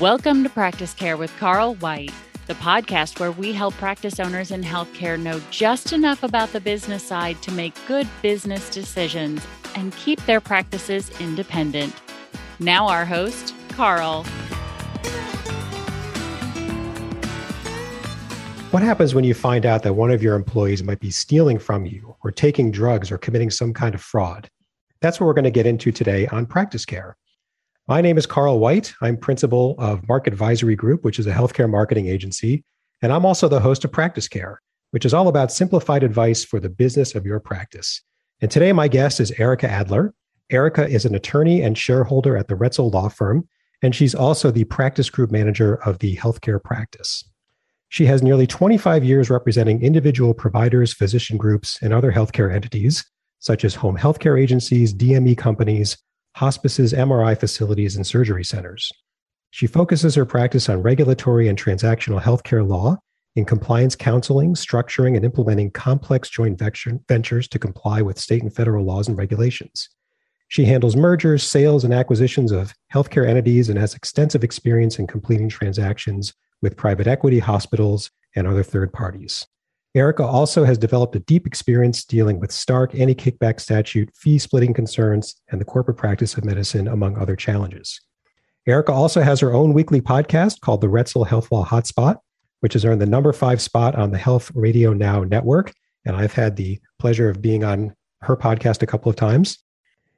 Welcome to Practice Care with Carl White, the podcast where we help practice owners in healthcare know just enough about the business side to make good business decisions and keep their practices independent. Now, our host, Carl. What happens when you find out that one of your employees might be stealing from you or taking drugs or committing some kind of fraud? That's what we're going to get into today on Practice Care. My name is Carl White. I'm principal of Mark Advisory Group, which is a healthcare marketing agency. And I'm also the host of Practice Care, which is all about simplified advice for the business of your practice. And today, my guest is Ericka Adler. Ericka is an attorney and shareholder at the Roetzel Law Firm, and she's also the practice group manager of the healthcare practice. She has nearly 25 years representing individual providers, physician groups, and other healthcare entities, such as home healthcare agencies, DME companies, hospices, MRI facilities, and surgery centers. She focuses her practice on regulatory and transactional healthcare law in compliance counseling, structuring, and implementing complex joint ventures to comply with state and federal laws and regulations. She handles mergers, sales, and acquisitions of healthcare entities and has extensive experience in completing transactions with private equity, hospitals, and other third parties. Ericka also has developed a deep experience dealing with Stark, anti kickback statute, fee splitting concerns, and the corporate practice of medicine, among other challenges. Ericka also has her own weekly podcast called the Roetzel Health Law Hotspot, which has earned the number five spot on the Health Radio Now network. And I've had the pleasure of being on her podcast a couple of times.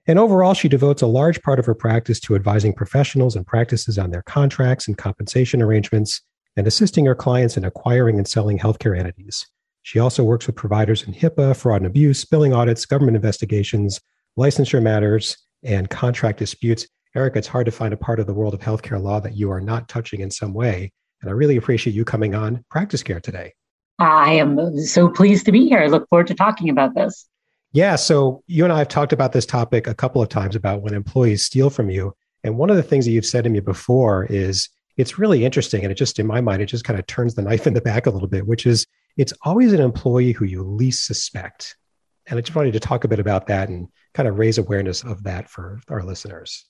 And overall, she devotes a large part of her practice to advising professionals and practices on their contracts and compensation arrangements and assisting her clients in acquiring and selling healthcare entities. She also works with providers in HIPAA, fraud and abuse, billing audits, government investigations, licensure matters, and contract disputes. Ericka, it's hard to find a part of the world of healthcare law that you are not touching in some way. And I really appreciate you coming on Practice Care today. I am so pleased to be here. I look forward to talking about this. Yeah. So you and I have talked about this topic a couple of times about when employees steal from you. And one of the things that you've said to me before is it's really interesting. And it just, in my mind, it just kind of turns the knife in the back a little bit, which is it's always an employee who you least suspect. And I just wanted to talk a bit about that and kind of raise awareness of that for our listeners.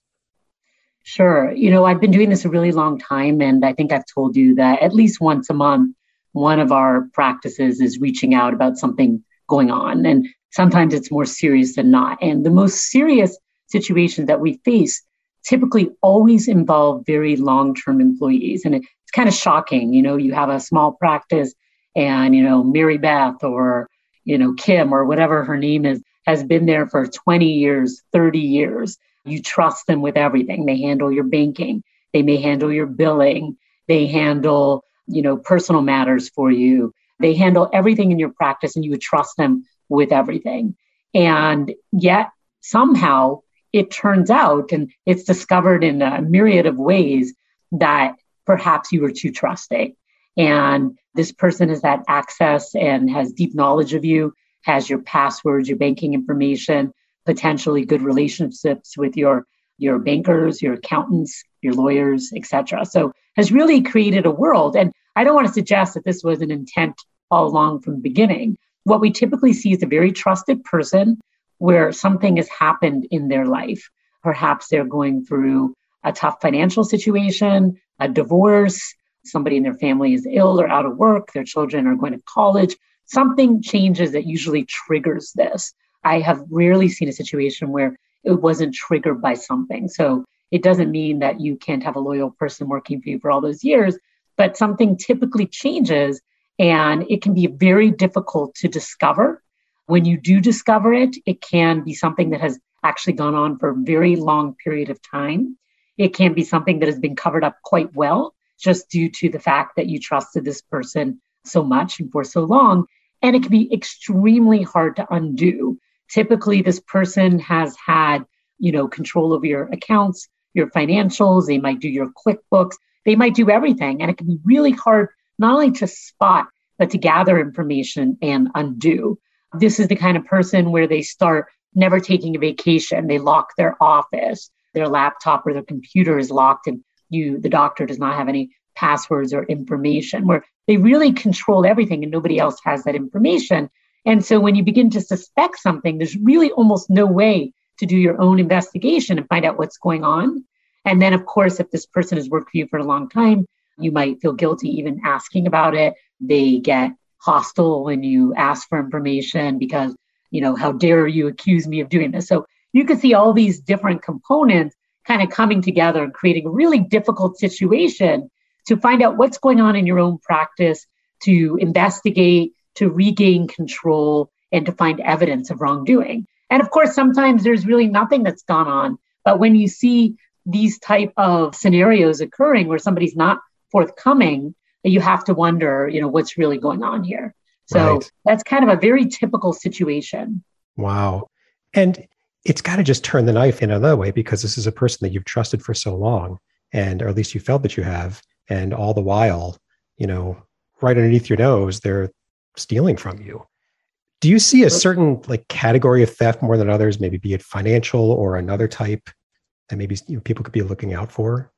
Sure. You know, I've been doing this a really long time, and I think I've told you that at least once a month, one of our practices is reaching out about something going on. And sometimes it's more serious than not. And the most serious situations that we face typically always involve very long term employees. And it's kind of shocking. You know, you have a small practice and, you know, Mary Beth or, you know, Kim or whatever her name is has been there for 20 years, 30 years. You trust them with everything. They handle your banking, they may handle your billing, they handle, you know, personal matters for you. They handle everything in your practice and you would trust them with everything. And yet somehow it turns out, and it's discovered in a myriad of ways, that perhaps you were too trusting. And this person has had access and has deep knowledge of you, has your passwords, your banking information, potentially good relationships with your your bankers, your accountants, your lawyers, etc. So has really created a world. And I don't want to suggest that this was an intent all along from the beginning. What we typically see is a very trusted person where something has happened in their life. Perhaps they're going through a tough financial situation, a divorce, somebody in their family is ill or out of work, their children are going to college. Something changes that usually triggers this. I have rarely seen a situation where it wasn't triggered by something. So it doesn't mean that you can't have a loyal person working for you for all those years, but something typically changes and it can be very difficult to discover when you do discover it, it can be something that has actually gone on for a very long period of time. It can be something that has been covered up quite well just due to the fact that you trusted this person so much and for so long. And it can be extremely hard to undo. Typically, this person has had, you know, control over your accounts, your financials. They might do your QuickBooks. They might do everything. And it can be really hard not only to spot, but to gather information and undo. This is the kind of person where they start never taking a vacation. They lock their office, their laptop or their computer is locked, and you, the doctor, does not have any passwords or information, where they really control everything and nobody else has that information. And so when you begin to suspect something, there's really almost no way to do your own investigation and find out what's going on. And then, of course, if this person has worked for you for a long time, you might feel guilty even asking about it. They get hostile when you ask for information because, you know, how dare you accuse me of doing this? So you can see all these different components kind of coming together and creating a really difficult situation to find out what's going on in your own practice, to investigate, to regain control, and to find evidence of wrongdoing. And of course, sometimes there's really nothing that's gone on. But when you see these type of scenarios occurring where somebody's not forthcoming, you have to wonder, you know, what's really going on here. So right. that's kind of a very typical situation. Wow. And it's got to just turn the knife in another way because this is a person that you've trusted for so long, and or at least you felt that you have, and all the while, you know, right underneath your nose, they're stealing from you. Do you see a certain like category of theft more than others, maybe be it financial or another type that maybe you know, people could be looking out for?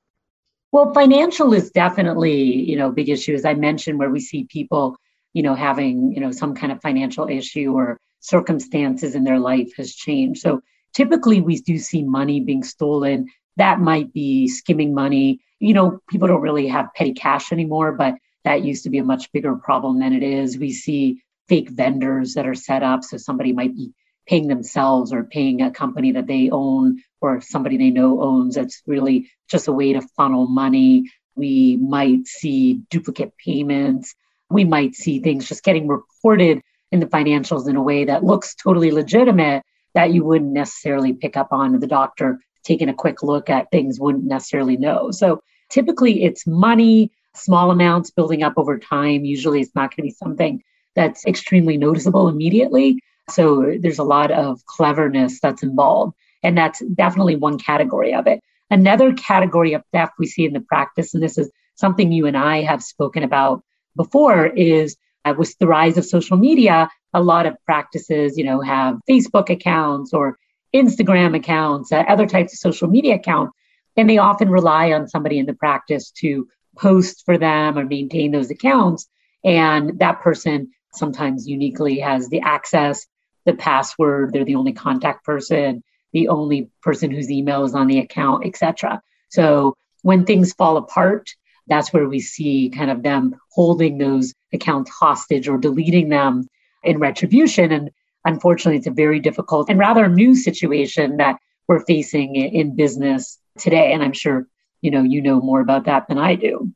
Well, financial is definitely, you know, big issue as I mentioned where we see people, you know, having, you know, some kind of financial issue or circumstances in their life has changed. So typically we do see money being stolen. That might be skimming money. You know, people don't really have petty cash anymore, but that used to be a much bigger problem than it is. We see fake vendors that are set up. So somebody might be paying themselves or paying a company that they own or somebody they know owns. That's really just a way to funnel money. We might see duplicate payments. We might see things just getting reported in the financials in a way that looks totally legitimate that you wouldn't necessarily pick up on. The doctor taking a quick look at things wouldn't necessarily know. So typically it's money, small amounts building up over time. Usually it's not going to be something that's extremely noticeable immediately. So there's a lot of cleverness that's involved. And that's definitely one category of it. Another category of theft we see in the practice, and this is something you and I have spoken about before, is uh, with the rise of social media, a lot of practices, you know, have Facebook accounts or Instagram accounts, uh, other types of social media accounts, and they often rely on somebody in the practice to post for them or maintain those accounts. And that person sometimes uniquely has the access, the password, they're the only contact person, the only person whose email is on the account, etc. So when things fall apart, that's where we see kind of them holding those accounts hostage or deleting them in retribution. And unfortunately, it's a very difficult and rather new situation that we're facing in business today. And I'm sure, you know, you know more about that than I do.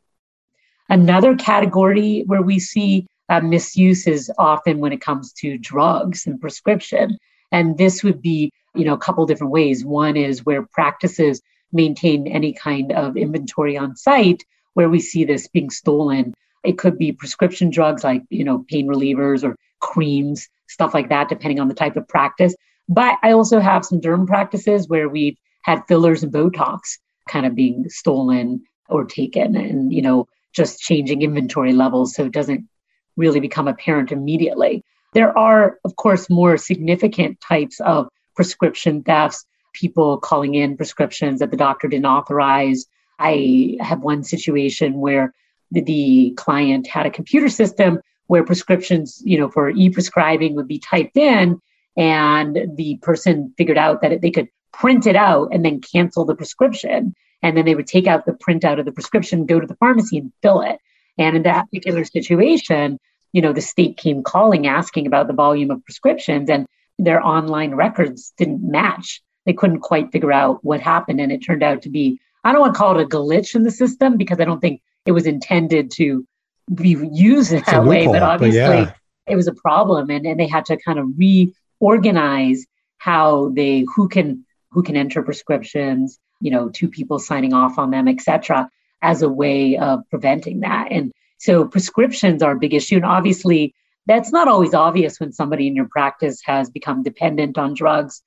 Another category where we see uh, misuse is often when it comes to drugs and prescription. And this would be, you know, a couple different ways. One is where practices maintain any kind of inventory on site where we see this being stolen. It could be prescription drugs like, you know, pain relievers or creams, stuff like that, depending on the type of practice. But I also have some derm practices where we've had fillers and Botox kind of being stolen or taken and, you know, just changing inventory levels so it doesn't really become apparent immediately. There are, of course, more significant types of prescription thefts, people calling in prescriptions that the doctor didn't authorize. I have one situation where the, client had a computer system where prescriptions, you know, for e-prescribing would be typed in and the person figured out that they could print it out and then cancel the prescription. And then they would take out the printout of the prescription, go to the pharmacy and fill it. And in that particular situation, you know, the state came calling asking about the volume of prescriptions and their online records didn't match. They couldn't quite figure out what happened. And it turned out to be, I don't want to call it a glitch in the system because I don't think it was intended to be used in that way, but obviously but yeah. it was a problem and, and they had to kind of reorganize how they who can who can enter prescriptions, you know, two people signing off on them, etc as a way of preventing that. And so prescriptions are a big issue. And obviously, that's not always obvious when somebody in your practice has become dependent on drugs.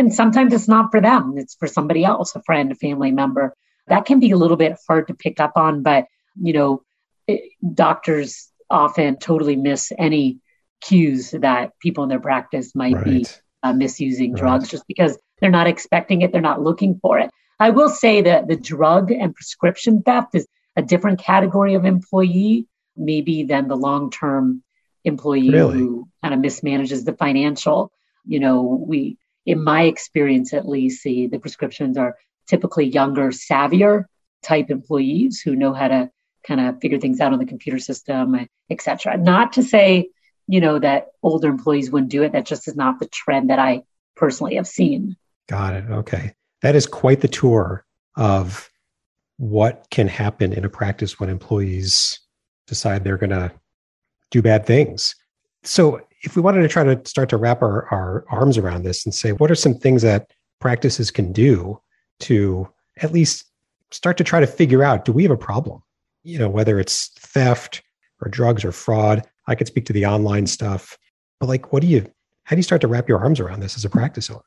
And sometimes it's not for them, it's for somebody else, a friend, a family member. That can be a little bit hard to pick up on, but you know, it, doctors often totally miss any cues that people in their practice might right. be uh, misusing right. drugs just because they're not expecting it, they're not looking for it. I will say that the drug and prescription theft is a different category of employee, maybe than the long term employee really? who kind of mismanages the financial. You know, we, in my experience at least, see the prescriptions are typically younger, savvier type employees who know how to kind of figure things out on the computer system, et cetera. Not to say, you know, that older employees wouldn't do it. That just is not the trend that I personally have seen. Got it. Okay. That is quite the tour of what can happen in a practice when employees decide they're going to do bad things. So, if we wanted to try to start to wrap our, our arms around this and say, what are some things that practices can do to at least start to try to figure out do we have a problem? You know, whether it's theft or drugs or fraud. I could speak to the online stuff, but like, what do you, how do you start to wrap your arms around this as a practice owner?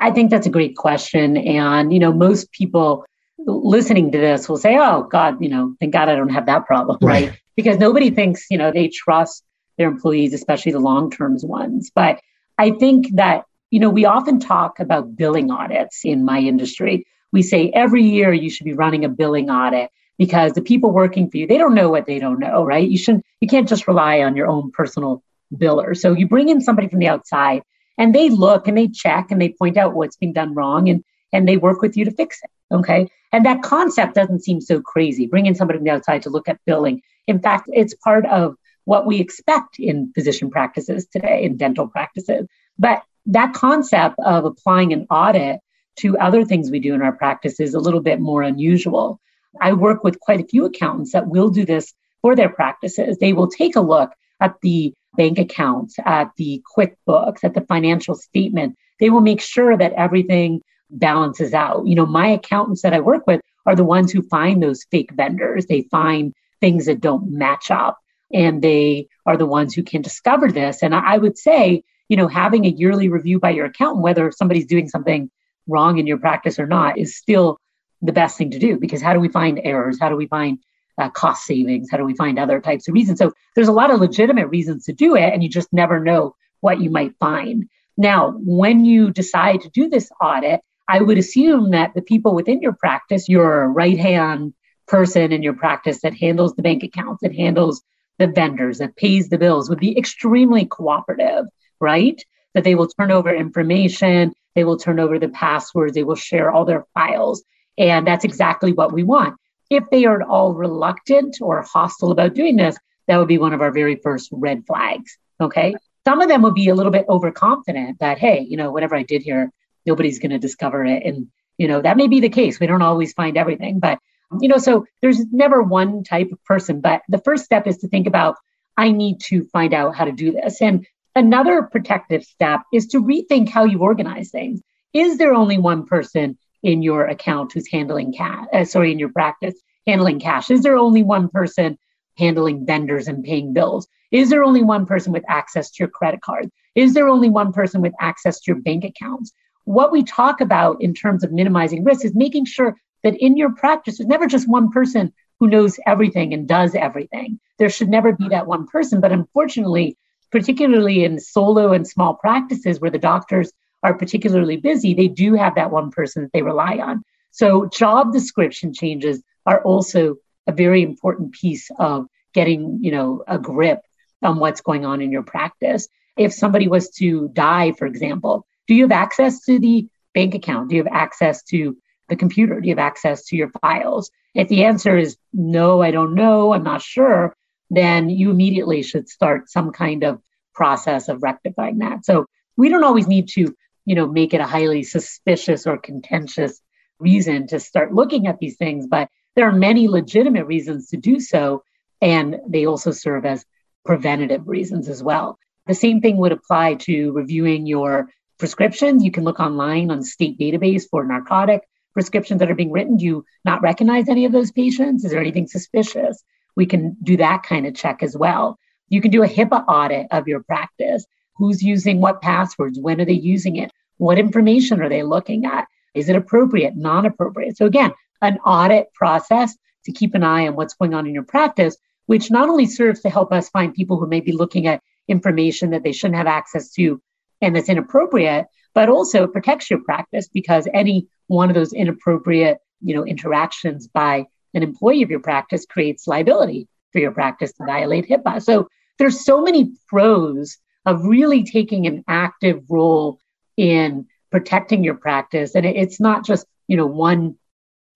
I think that's a great question. And, you know, most people listening to this will say, oh, God, you know, thank God I don't have that problem, right? right? Because nobody thinks, you know, they trust their employees, especially the long term ones. But I think that, you know, we often talk about billing audits in my industry. We say every year you should be running a billing audit because the people working for you, they don't know what they don't know, right? You shouldn't, you can't just rely on your own personal biller. So you bring in somebody from the outside and they look and they check and they point out what's being done wrong and and they work with you to fix it okay and that concept doesn't seem so crazy bringing somebody from the outside to look at billing in fact it's part of what we expect in physician practices today in dental practices but that concept of applying an audit to other things we do in our practice is a little bit more unusual i work with quite a few accountants that will do this for their practices they will take a look at the bank accounts, at the QuickBooks, at the financial statement. They will make sure that everything balances out. You know, my accountants that I work with are the ones who find those fake vendors. They find things that don't match up and they are the ones who can discover this. And I would say, you know, having a yearly review by your accountant, whether somebody's doing something wrong in your practice or not, is still the best thing to do because how do we find errors? How do we find uh, cost savings? How do we find other types of reasons? So there's a lot of legitimate reasons to do it, and you just never know what you might find. Now, when you decide to do this audit, I would assume that the people within your practice, your right hand person in your practice that handles the bank accounts, that handles the vendors, that pays the bills, would be extremely cooperative, right? That they will turn over information, they will turn over the passwords, they will share all their files. And that's exactly what we want. If they are at all reluctant or hostile about doing this, that would be one of our very first red flags. Okay. Some of them would be a little bit overconfident that, hey, you know, whatever I did here, nobody's going to discover it. And, you know, that may be the case. We don't always find everything, but, you know, so there's never one type of person. But the first step is to think about, I need to find out how to do this. And another protective step is to rethink how you organize things. Is there only one person in your account who's handling cash, uh, sorry, in your practice, handling cash? Is there only one person handling vendors and paying bills? Is there only one person with access to your credit card? Is there only one person with access to your bank accounts? What we talk about in terms of minimizing risk is making sure that in your practice, there's never just one person who knows everything and does everything. There should never be that one person. But unfortunately, particularly in solo and small practices where the doctors are particularly busy, they do have that one person that they rely on. So job description changes are also a very important piece of getting, you know, a grip on what's going on in your practice. If somebody was to die, for example, do you have access to the bank account? Do you have access to the computer? Do you have access to your files? If the answer is no, I don't know, I'm not sure, then you immediately should start some kind of process of rectifying that. So we don't always need to you know, make it a highly suspicious or contentious reason to start looking at these things. But there are many legitimate reasons to do so. And they also serve as preventative reasons as well. The same thing would apply to reviewing your prescriptions. You can look online on state database for narcotic prescriptions that are being written. Do you not recognize any of those patients? Is there anything suspicious? We can do that kind of check as well. You can do a HIPAA audit of your practice Who's using what passwords? When are they using it? What information are they looking at? Is it appropriate, non appropriate? So, again, an audit process to keep an eye on what's going on in your practice, which not only serves to help us find people who may be looking at information that they shouldn't have access to and that's inappropriate, but also it protects your practice because any one of those inappropriate, you know, interactions by an employee of your practice creates liability for your practice to violate HIPAA. So there's so many pros of really taking an active role in protecting your practice. And it's not just you know, one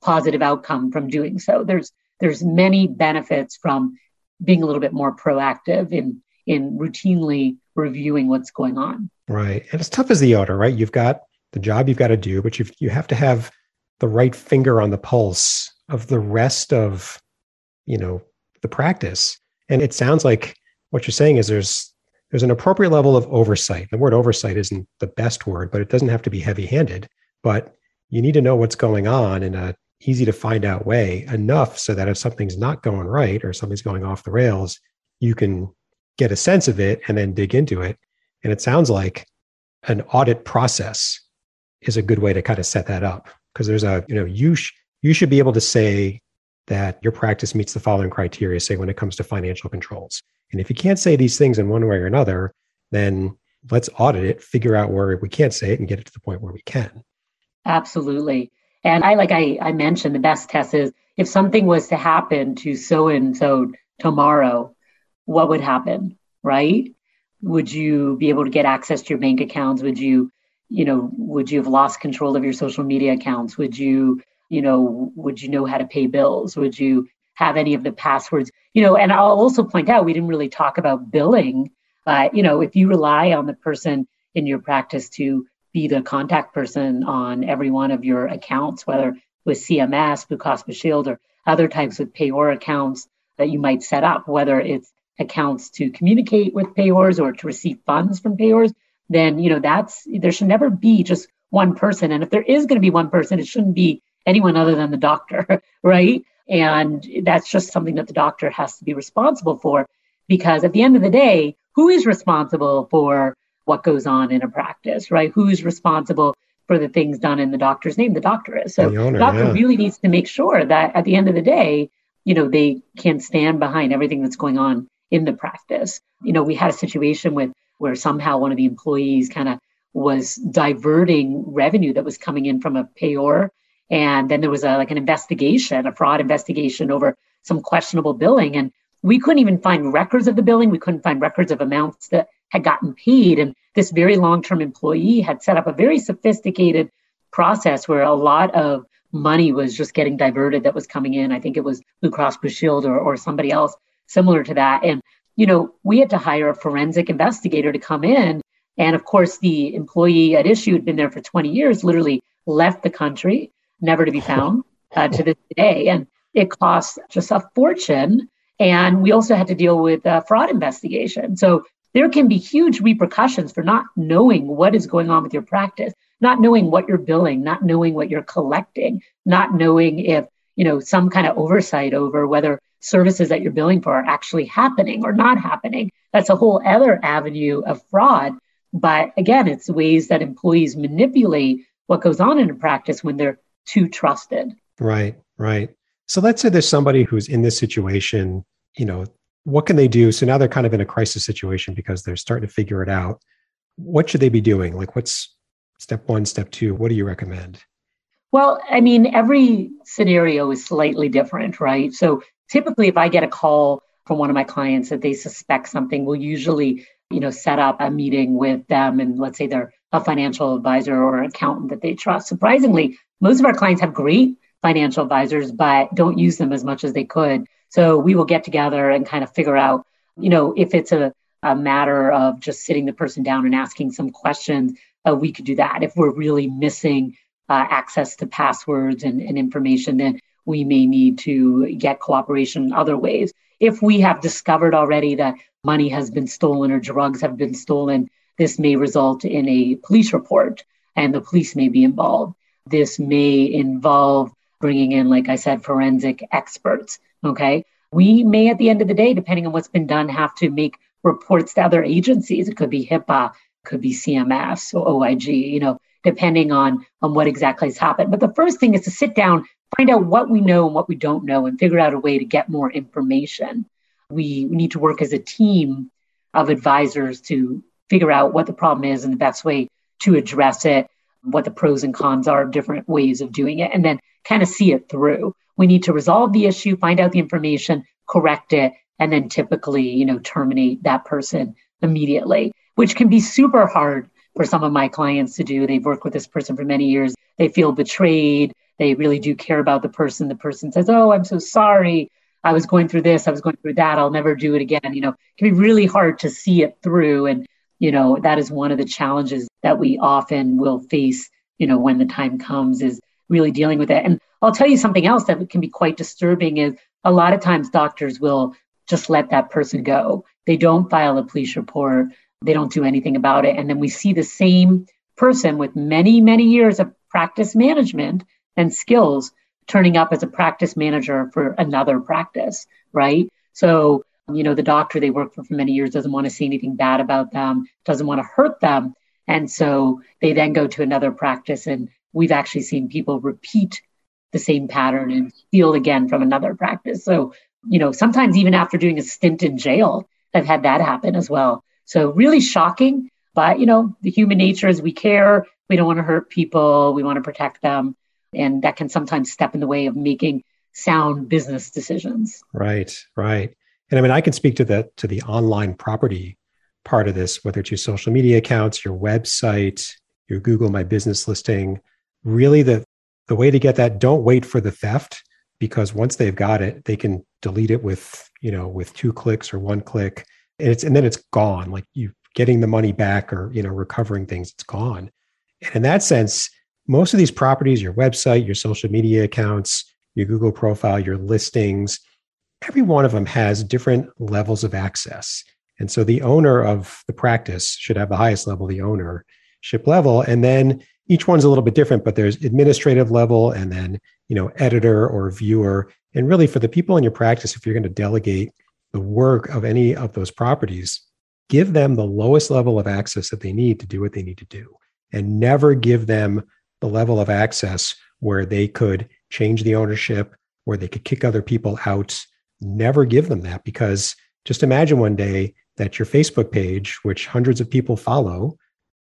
positive outcome from doing so. There's there's many benefits from being a little bit more proactive in in routinely reviewing what's going on. Right. And it's tough as the owner, right? You've got the job you've got to do, but you've, you have to have the right finger on the pulse of the rest of, you know, the practice. And it sounds like what you're saying is there's there's an appropriate level of oversight. The word oversight isn't the best word, but it doesn't have to be heavy-handed. But you need to know what's going on in a easy to find out way enough so that if something's not going right or something's going off the rails, you can get a sense of it and then dig into it. And it sounds like an audit process is a good way to kind of set that up because there's a, you know, you, sh- you should be able to say that your practice meets the following criteria, say when it comes to financial controls. And if you can't say these things in one way or another, then let's audit it, figure out where we can't say it and get it to the point where we can. Absolutely. And I, like I, I mentioned, the best test is if something was to happen to so and so tomorrow, what would happen, right? Would you be able to get access to your bank accounts? Would you, you know, would you have lost control of your social media accounts? Would you, you know, would you know how to pay bills? Would you have any of the passwords? You know, and I'll also point out we didn't really talk about billing. But, you know, if you rely on the person in your practice to be the contact person on every one of your accounts, whether with CMS, Blue Cross Blue Shield, or other types of payor accounts that you might set up, whether it's accounts to communicate with payors or to receive funds from payors, then you know that's there should never be just one person. And if there is going to be one person, it shouldn't be anyone other than the doctor, right? And that's just something that the doctor has to be responsible for. Because at the end of the day, who is responsible for what goes on in a practice, right? Who's responsible for the things done in the doctor's name? The doctor is. So the, owner, the doctor yeah. really needs to make sure that at the end of the day, you know, they can stand behind everything that's going on in the practice. You know, we had a situation with where somehow one of the employees kind of was diverting revenue that was coming in from a payor. And then there was a, like an investigation, a fraud investigation over some questionable billing. And we couldn't even find records of the billing. We couldn't find records of amounts that had gotten paid. And this very long term employee had set up a very sophisticated process where a lot of money was just getting diverted that was coming in. I think it was Blue Cross Blue Shield or, or somebody else similar to that. And, you know, we had to hire a forensic investigator to come in. And of course, the employee at issue had been there for 20 years, literally left the country, never to be found uh, to this day. And it cost just a fortune. And we also had to deal with a fraud investigation. So there can be huge repercussions for not knowing what is going on with your practice, not knowing what you're billing, not knowing what you're collecting, not knowing if, you know, some kind of oversight over whether services that you're billing for are actually happening or not happening. That's a whole other avenue of fraud. But again, it's ways that employees manipulate what goes on in a practice when they're too trusted. Right, right. So let's say there's somebody who's in this situation, you know, what can they do? So now they're kind of in a crisis situation because they're starting to figure it out. What should they be doing? Like, what's step one, step two? What do you recommend? Well, I mean, every scenario is slightly different, right? So typically, if I get a call from one of my clients that they suspect something, we'll usually, you know, set up a meeting with them and let's say they're a financial advisor or accountant that they trust. Surprisingly, most of our clients have great financial advisors, but don't use them as much as they could. So we will get together and kind of figure out, you know, if it's a, a matter of just sitting the person down and asking some questions, uh, we could do that. If we're really missing uh, access to passwords and, and information, then we may need to get cooperation in other ways. If we have discovered already that money has been stolen or drugs have been stolen, this may result in a police report and the police may be involved. This may involve bringing in, like I said, forensic experts. Okay. We may, at the end of the day, depending on what's been done, have to make reports to other agencies. It could be HIPAA, could be CMS or OIG, you know, depending on, on what exactly has happened. But the first thing is to sit down, find out what we know and what we don't know, and figure out a way to get more information. We, need to work as a team of advisors to figure out what the problem is and the best way to address it, what the pros and cons are of different ways of doing it, and then kind of see it through. We need to resolve the issue, find out the information, correct it, and then typically, you know, terminate that person immediately, which can be super hard for some of my clients to do. They've worked with this person for many years. They feel betrayed. They really do care about the person. The person says, Oh, I'm so sorry. I was going through this, I was going through that, I'll never do it again. You know, it can be really hard to see it through. And, you know, that is one of the challenges that we often will face, you know, when the time comes is really dealing with it. And I'll tell you something else that can be quite disturbing is a lot of times doctors will just let that person go. They don't file a police report. They don't do anything about it. And then we see the same person with many, many years of practice management and skills turning up as a practice manager for another practice, right? So, you know, the doctor they work for for many years doesn't want to see anything bad about them, doesn't want to hurt them. And so they then go to another practice. And we've actually seen people repeat the same pattern and steal again from another practice. So, you know, sometimes even after doing a stint in jail, I've had that happen as well. So, really shocking. But, you know, the human nature is we care. We don't want to hurt people. We want to protect them. And that can sometimes step in the way of making sound business decisions. Right, right. And I mean, I can speak to the to the online property part of this, whether it's your social media accounts, your website, your Google My Business listing. Really, the the way to get that, don't wait for the theft because once they've got it, they can delete it with you know with two clicks or one click, and it's and then it's gone. Like you getting the money back or you know recovering things, it's gone. And in that sense, most of these properties, your website, your social media accounts, your Google profile, your listings, every one of them has different levels of access. And so the owner of the practice should have the highest level, the ownership level. And then each one's a little bit different, but there's administrative level and then, you know, editor or viewer. And really for the people in your practice, if you're going to delegate the work of any of those properties, give them the lowest level of access that they need to do what they need to do and never give them the level of access where they could change the ownership, where they could kick other people out. Never give them that because just imagine one day that your Facebook page, which hundreds of people follow,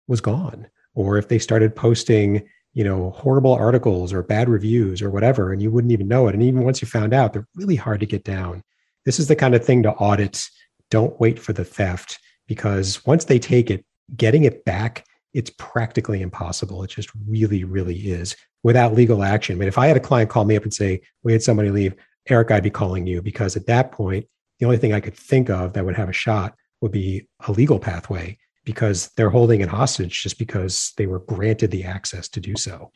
was gone. Or if they started posting, you know, horrible articles or bad reviews or whatever, and you wouldn't even know it. And even once you found out, they're really hard to get down. This is the kind of thing to audit. Don't wait for the theft because once they take it, getting it back it's practically impossible. It just really, really is without legal action. But if I had a client call me up and say, we had somebody leave, Eric, I'd be calling you because at that point, the only thing I could think of that would have a shot would be a legal pathway because they're holding it hostage just because they were granted the access to do so.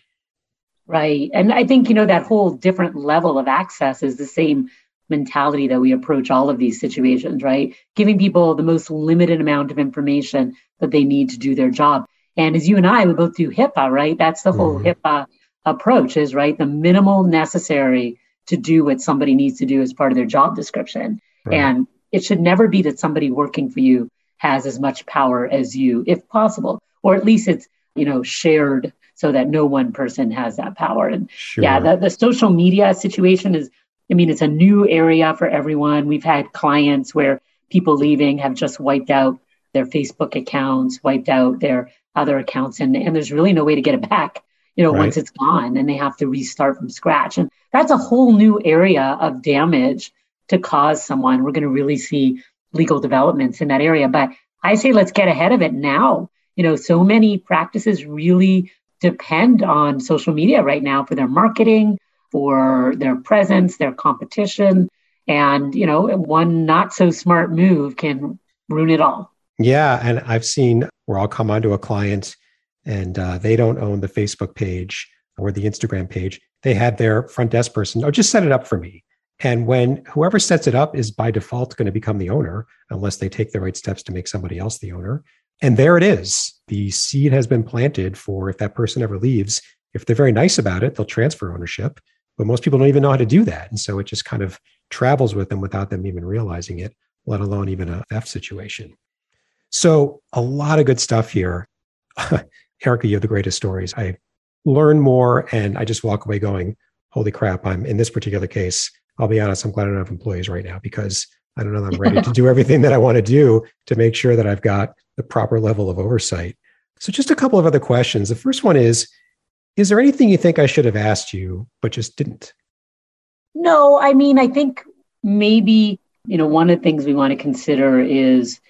Right. And I think, you know, that whole different level of access is the same mentality that we approach all of these situations, right? Giving people the most limited amount of information that they need to do their job. And as you and I, we both do HIPAA, right? That's the whole mm-hmm. HIPAA approach is right. The minimal necessary to do what somebody needs to do as part of their job description. Right. And it should never be that somebody working for you has as much power as you, if possible, or at least it's, you know, shared so that no one person has that power. And sure. yeah, the, the social media situation is, I mean, it's a new area for everyone. We've had clients where people leaving have just wiped out their Facebook accounts, wiped out their other accounts and, and there's really no way to get it back you know right. once it's gone and they have to restart from scratch. And that's a whole new area of damage to cause someone. We're going to really see legal developments in that area. But i say let's get ahead of it now. You know so many practices really depend on social media right now for their marketing for their presence their competition. And you know one not so smart move can ruin it all yeah and i've seen where I'll come onto a client and uh, they don't own the Facebook page or the Instagram page. They had their front desk person, oh, just set it up for me. And when whoever sets it up is by default going to become the owner, unless they take the right steps to make somebody else the owner. And there it is. The seed has been planted for if that person ever leaves, if they're very nice about it, they'll transfer ownership. But most people don't even know how to do that. And so it just kind of travels with them without them even realizing it, let alone even a theft situation. So, a lot of good stuff here. Ericka, you have the greatest stories. I learn more and I just walk away going, holy crap, I'm in this particular case. I'll be honest, I'm glad I don't have employees right now because I don't know that I'm ready to do everything that I want to do to make sure that I've got the proper level of oversight. So, just a couple of other questions. The first one is Is there anything you think I should have asked you, but just didn't? No, I mean, I think maybe, you know, one of the things we want to consider is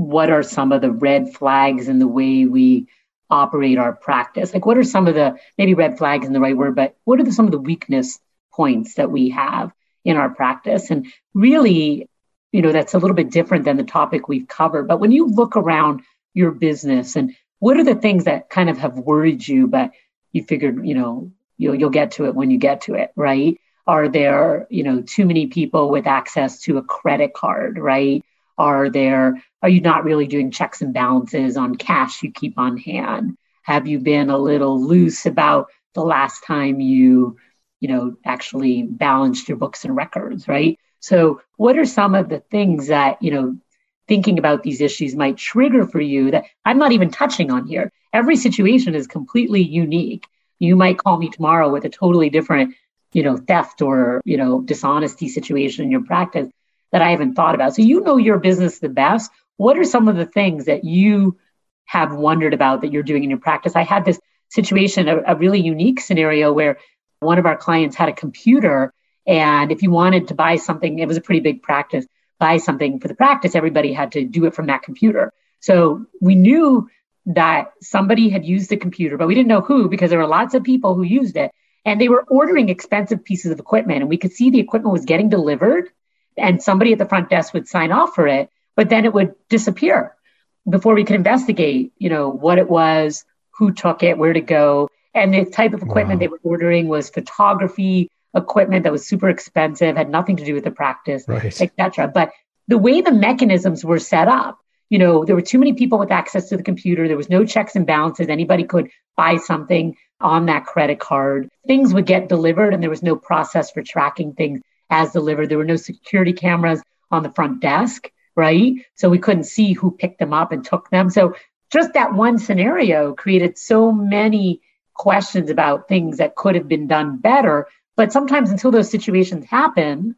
what are some of the red flags in the way we operate our practice? Like, what are some of the maybe red flags in the right word, but what are the, some of the weakness points that we have in our practice? And really, you know, that's a little bit different than the topic we've covered. But when you look around your business and what are the things that kind of have worried you, but you figured, you know, you'll, you'll get to it when you get to it, right? Are there, you know, too many people with access to a credit card, right? Are there, are you not really doing checks and balances on cash you keep on hand? Have you been a little loose about the last time you, you know, actually balanced your books and records, right? So, what are some of the things that, you know, thinking about these issues might trigger for you that I'm not even touching on here? Every situation is completely unique. You might call me tomorrow with a totally different, you know, theft or, you know, dishonesty situation in your practice that I haven't thought about. So, you know your business the best. What are some of the things that you have wondered about that you're doing in your practice? I had this situation, a, a really unique scenario where one of our clients had a computer and if you wanted to buy something, it was a pretty big practice, buy something for the practice, everybody had to do it from that computer. So we knew that somebody had used the computer, but we didn't know who because there were lots of people who used it. And they were ordering expensive pieces of equipment. And we could see the equipment was getting delivered, and somebody at the front desk would sign off for it, but then it would disappear before we could investigate, you know, what it was, who took it, where to go. And the type of equipment wow. they were ordering was photography, equipment that was super expensive, had nothing to do with the practice, right. etc. But the way the mechanisms were set up, you know, there were too many people with access to the computer. There was no checks and balances. Anybody could buy something on that credit card. Things would get delivered, and there was no process for tracking things as delivered. There were no security cameras on the front desk, right? So we couldn't see who picked them up and took them. So just that one scenario created so many questions about things that could have been done better but sometimes until those situations happen,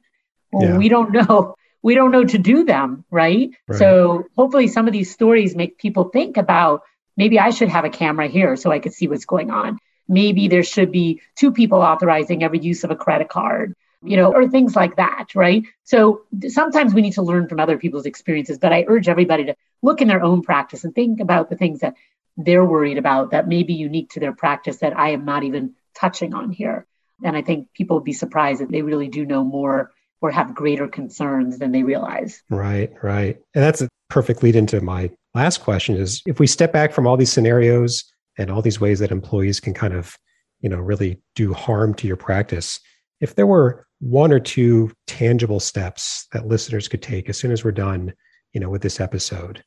yeah. we don't know we don't know to do them, right? right? So hopefully some of these stories make people think about maybe I should have a camera here so I could see what's going on. Maybe there should be two people authorizing every use of a credit card, you know, or things like that, right? So sometimes we need to learn from other people's experiences, but I urge everybody to look in their own practice and think about the things that they're worried about that may be unique to their practice that I am not even touching on here. And I think people would be surprised that they really do know more or have greater concerns than they realize. Right, right. And that's a perfect lead into my last question is if we step back from all these scenarios and all these ways that employees can kind of, you know, really do harm to your practice, if there were one or two tangible steps that listeners could take as soon as we're done, you know, with this episode,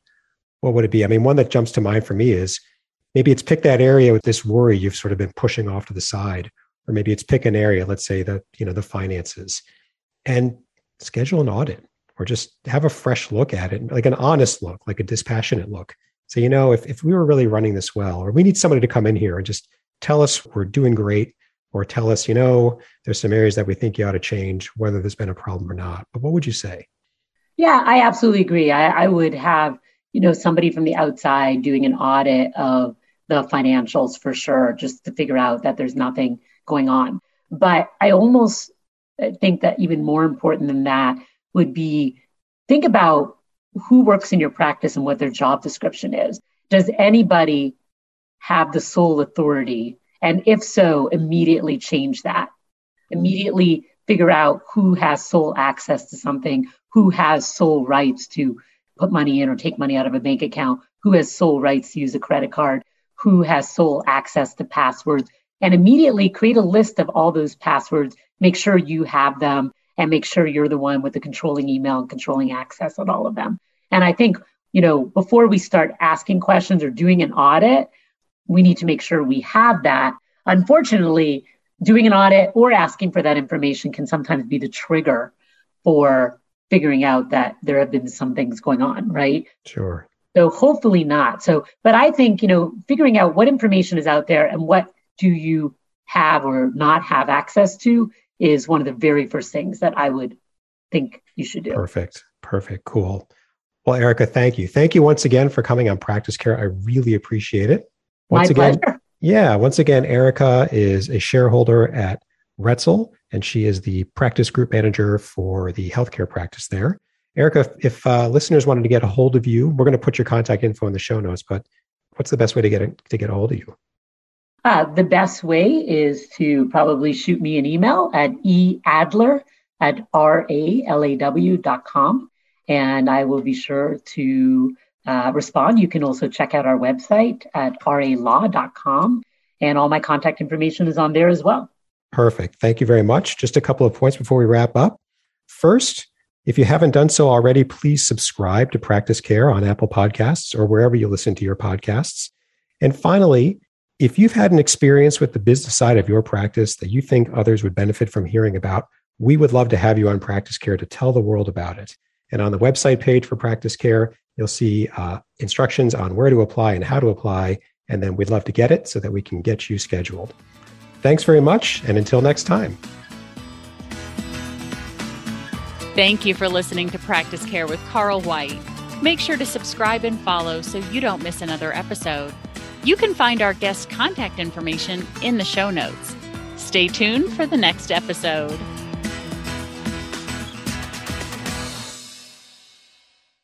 what would it be? I mean, one that jumps to mind for me is maybe it's pick that area with this worry you've sort of been pushing off to the side or maybe it's pick an area let's say the you know the finances and schedule an audit or just have a fresh look at it like an honest look like a dispassionate look so you know if, if we were really running this well or we need somebody to come in here and just tell us we're doing great or tell us you know there's some areas that we think you ought to change whether there's been a problem or not but what would you say yeah i absolutely agree i, I would have you know somebody from the outside doing an audit of the financials for sure just to figure out that there's nothing going on. But I almost uh, think that even more important than that would be think about who works in your practice and what their job description is. Does anybody have the sole authority? And if so, immediately change that. Immediately figure out who has sole access to something, who has sole rights to put money in or take money out of a bank account, who has sole rights to use a credit card, who has sole access to passwords and immediately create a list of all those passwords. Make sure you have them and make sure you're the one with the controlling email and controlling access on all of them. And I think, you know, before we start asking questions or doing an audit, we need to make sure we have that. Unfortunately, doing an audit or asking for that information can sometimes be the trigger for figuring out that there have been some things going on, right? Sure. So hopefully not. So, but I think, you know, figuring out what information is out there and what do you have or not have access to is one of the very first things that I would think you should do. Perfect. Perfect. Cool. Well, Ericka, thank you. Thank you once again for coming on Practice Care. I really appreciate it. Once My again, pleasure. yeah. Once again, Ericka is a shareholder at Roetzel, and she is the practice group manager for the healthcare practice there. Ericka, if uh, listeners wanted to get a hold of you, we're going to put your contact info in the show notes, but what's the best way to get a, to get a hold of you? Uh, the best way is to probably shoot me an email at eadler at ralaw.com, and I will be sure to uh, respond. You can also check out our website at ralaw.com, and all my contact information is on there as well. Perfect. Thank you very much. Just a couple of points before we wrap up. First, if you haven't done so already, please subscribe to Practice Care on Apple Podcasts or wherever you listen to your podcasts. And finally, if you've had an experience with the business side of your practice that you think others would benefit from hearing about, we would love to have you on Practice Care to tell the world about it. And on the website page for Practice Care, you'll see uh, instructions on where to apply and how to apply. And then we'd love to get it so that we can get you scheduled. Thanks very much. And until next time. Thank you for listening to Practice Care with Carl White. Make sure to subscribe and follow so you don't miss another episode. You can find our guest contact information in the show notes. Stay tuned for the next episode.